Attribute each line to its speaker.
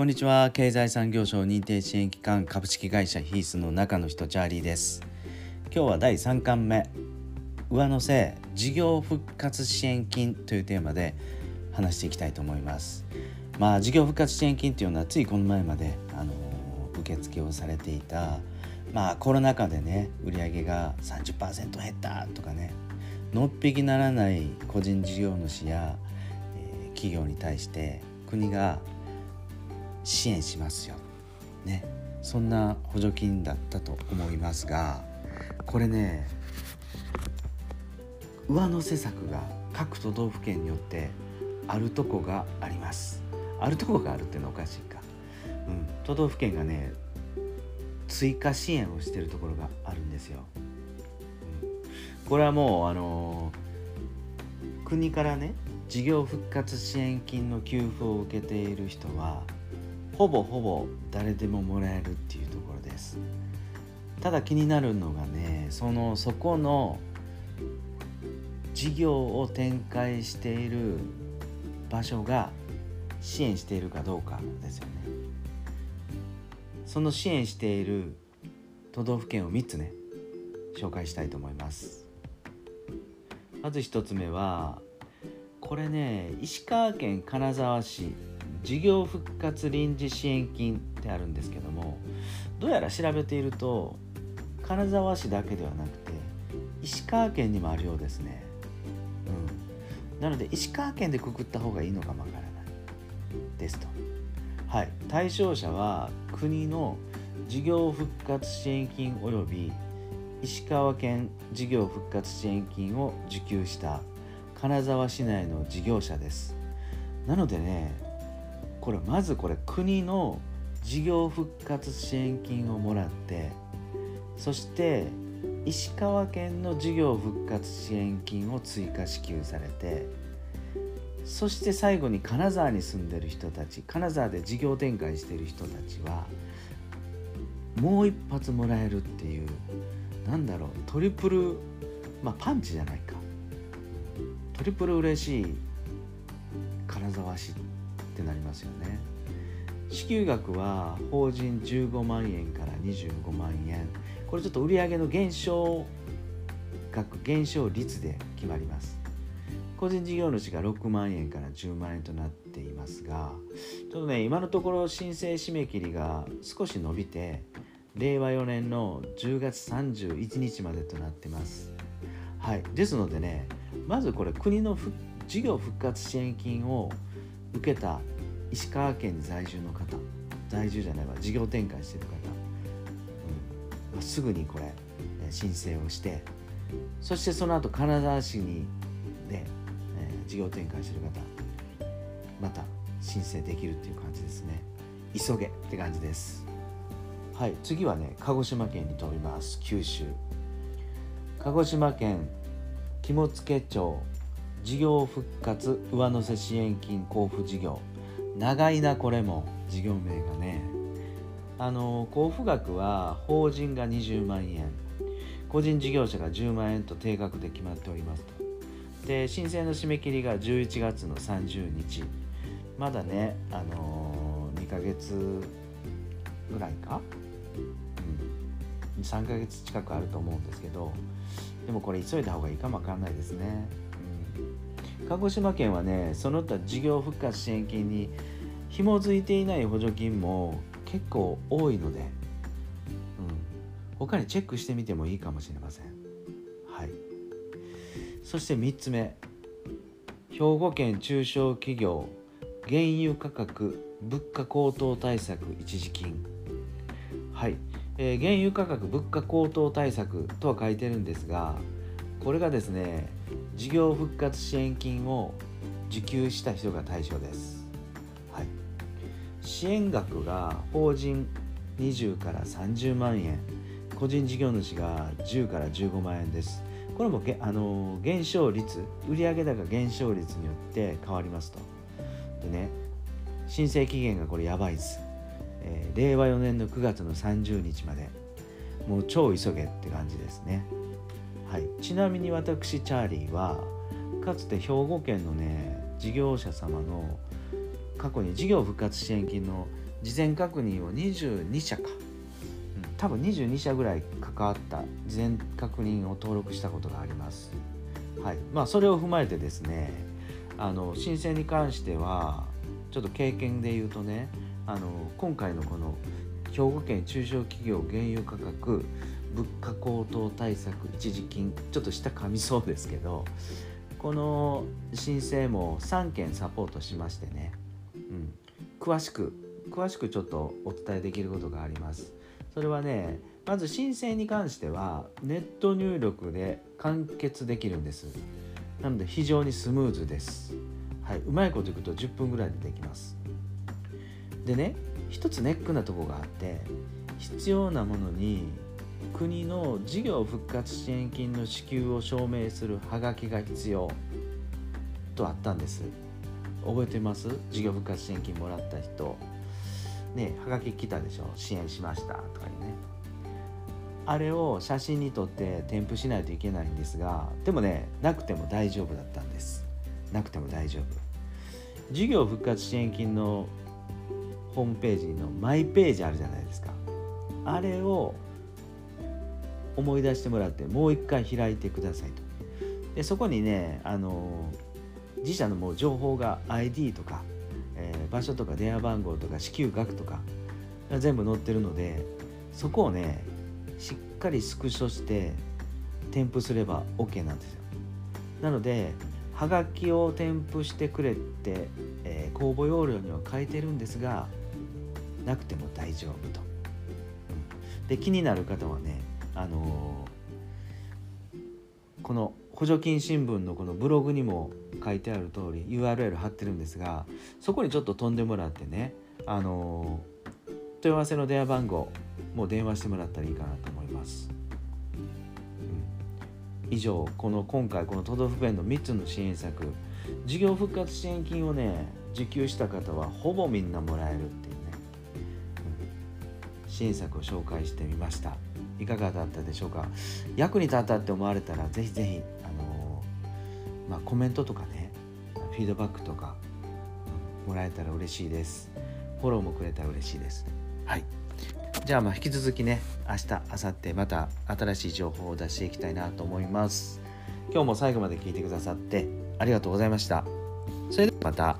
Speaker 1: こんにちは。経済産業省認定支援機関株式会社ヒースの中の人チャーリーです。今日は第3巻目。上乗せ事業復活支援金というテーマで話していきたいと思います。まあ事業復活支援金っていうのはついこの前まであの受付をされていたまあコロナ禍でね売上が30%減ったとかねのっぴきならない個人事業主や、えー、企業に対して国が支援しますよ、ね、そんな補助金だったと思いますがこれね上乗せ策が各都道府県によってあるとこがあります。あるとこがあるっていうのはおかしいか、うん、都道府県がね追加支援をしてるところがあるんですよ、うん、これはもうあのー、国からね事業復活支援金の給付を受けている人はほぼほぼ誰でももらえるっていうところです。ただ気になるのがねそのそこの事業を展開している場所が支援しているかどうかですよね。その支援している都道府県を3つね紹介したいと思います。まず1つ目はこれね石川県金沢市。事業復活臨時支援金ってあるんですけどもどうやら調べていると金沢市だけではなくて石川県にもあるようですね、うん、なので石川県でくくった方がいいのかもわからないですと。はい。対象者は国の事業復活支援金及び石川県事業復活支援金を受給した金沢市内の事業者です。なのでねこれまずこれ国の事業復活支援金をもらってそして石川県の事業復活支援金を追加支給されてそして最後に金沢に住んでる人たち金沢で事業展開してる人たちはもう一発もらえるっていうなんだろうトリプルまあパンチじゃないか。トリプル嬉しい金沢市ってなりますよね。支給額は法人15万円から25万円。これちょっと売上の減少額減少率で決まります。個人事業主が6万円から10万円となっていますがちょっとね今のところ申請締め切りが少し伸びて令和4年の10月31日までとなってます。はい。ですのでねまずこれ国の事業復活支援金を受けた石川県在住の方在住じゃないわ事業展開してる方、うん。まあ、すぐにこれ申請をしてそしてその後金沢市にで、えー、事業展開してる方また申請できるっていう感じですね。急げって感じです。はい次はね鹿児島県に飛びます。九州。鹿児島県肝付町。事業復活上乗せ支援金交付事業。長いなこれも事業名がね。あの交付額は法人が20万円。個人事業者が10万円と定額で決まっておりますと。で申請の締め切りが11月の30日。まだねあの2ヶ月ぐらいか、うん、3ヶ月近くあると思うんですけど。でもこれ急いだ方がいいかもわかんないですね。鹿児島県はねその他事業復活支援金に紐づいていない補助金も結構多いので、うん、他にチェックしてみてもいいかもしれません。はい。そして3つ目。兵庫県中小企業原油価格物価高騰対策一時金。はい、えー、原油価格物価高騰対策とは書いてるんですがこれがですね事業復活支援金を受給した人が対象です、はい、支援額が法人20から30万円。個人事業主が10から15万円です。これもあの減少率売上高減少率によって変わりますと。でね申請期限がこれやばいです、えー、令和4年の9月の30日まで。もう超急げって感じですね、ちなみに私チャーリーはかつて兵庫県のね事業者様の過去に事業復活支援金の事前確認を22社か、うん、多分22社ぐらい関わった事前確認を登録したことがあります。はい。まあそれを踏まえてですねあの申請に関してはちょっと経験で言うとねあの今回のこの兵庫県中小企業原油価格物価高騰対策一時金ちょっと下噛みそうですけどこの申請も3件サポートしましてね、うん、詳しく詳しくちょっとお伝えできることがあります。それはねまず申請に関してはネット入力で完結できるんです。なので非常にスムーズです。はいうまいこといくと10分ぐらいでできます。でね一つネックなとこがあって必要なものに国の事業復活支援金の支給を証明するハガキが必要とあったんです。覚えてます？事業復活支援金もらった人。ねはがき来たでしょ？支援しましたとかにね。あれを写真に撮って添付しないといけないんですがでもねなくても大丈夫だったんです。なくても大丈夫。事業復活支援金のホームページのマイページあるじゃないですか。あれを思い出してもらってもう一回開いてくださいと。でそこにねあの自社のもう情報が ID とか、えー、場所とか電話番号とか支給額とか全部載ってるのでそこをねしっかりスクショして添付すれば OK なんですよ。なのではがきを添付してくれって、えー、公募要領には書いてるんですがなくても大丈夫と、で気になる方はねあの、この補助金新聞のこのブログにも書いてある通り URL 貼ってるんですがそこにちょっと飛んでもらってねあの、問い合わせの電話番号もう電話してもらったらいいかなと思います。以上この今回この都道府県の3つの支援策。事業復活支援金をね受給した方はほぼみんなもらえるっていうね、うん、支援策を紹介してみました。いかがだったでしょうか？役に立ったって思われたらぜひぜひあのー、まあ、コメントとかねフィードバックとか、うん、もらえたら嬉しいです。フォローもくれたら嬉しいです。はい。じゃあまあ引き続きね明日明後日また新しい情報を出していきたいなと思います。今日も最後まで聞いてくださってありがとうございました。それではまた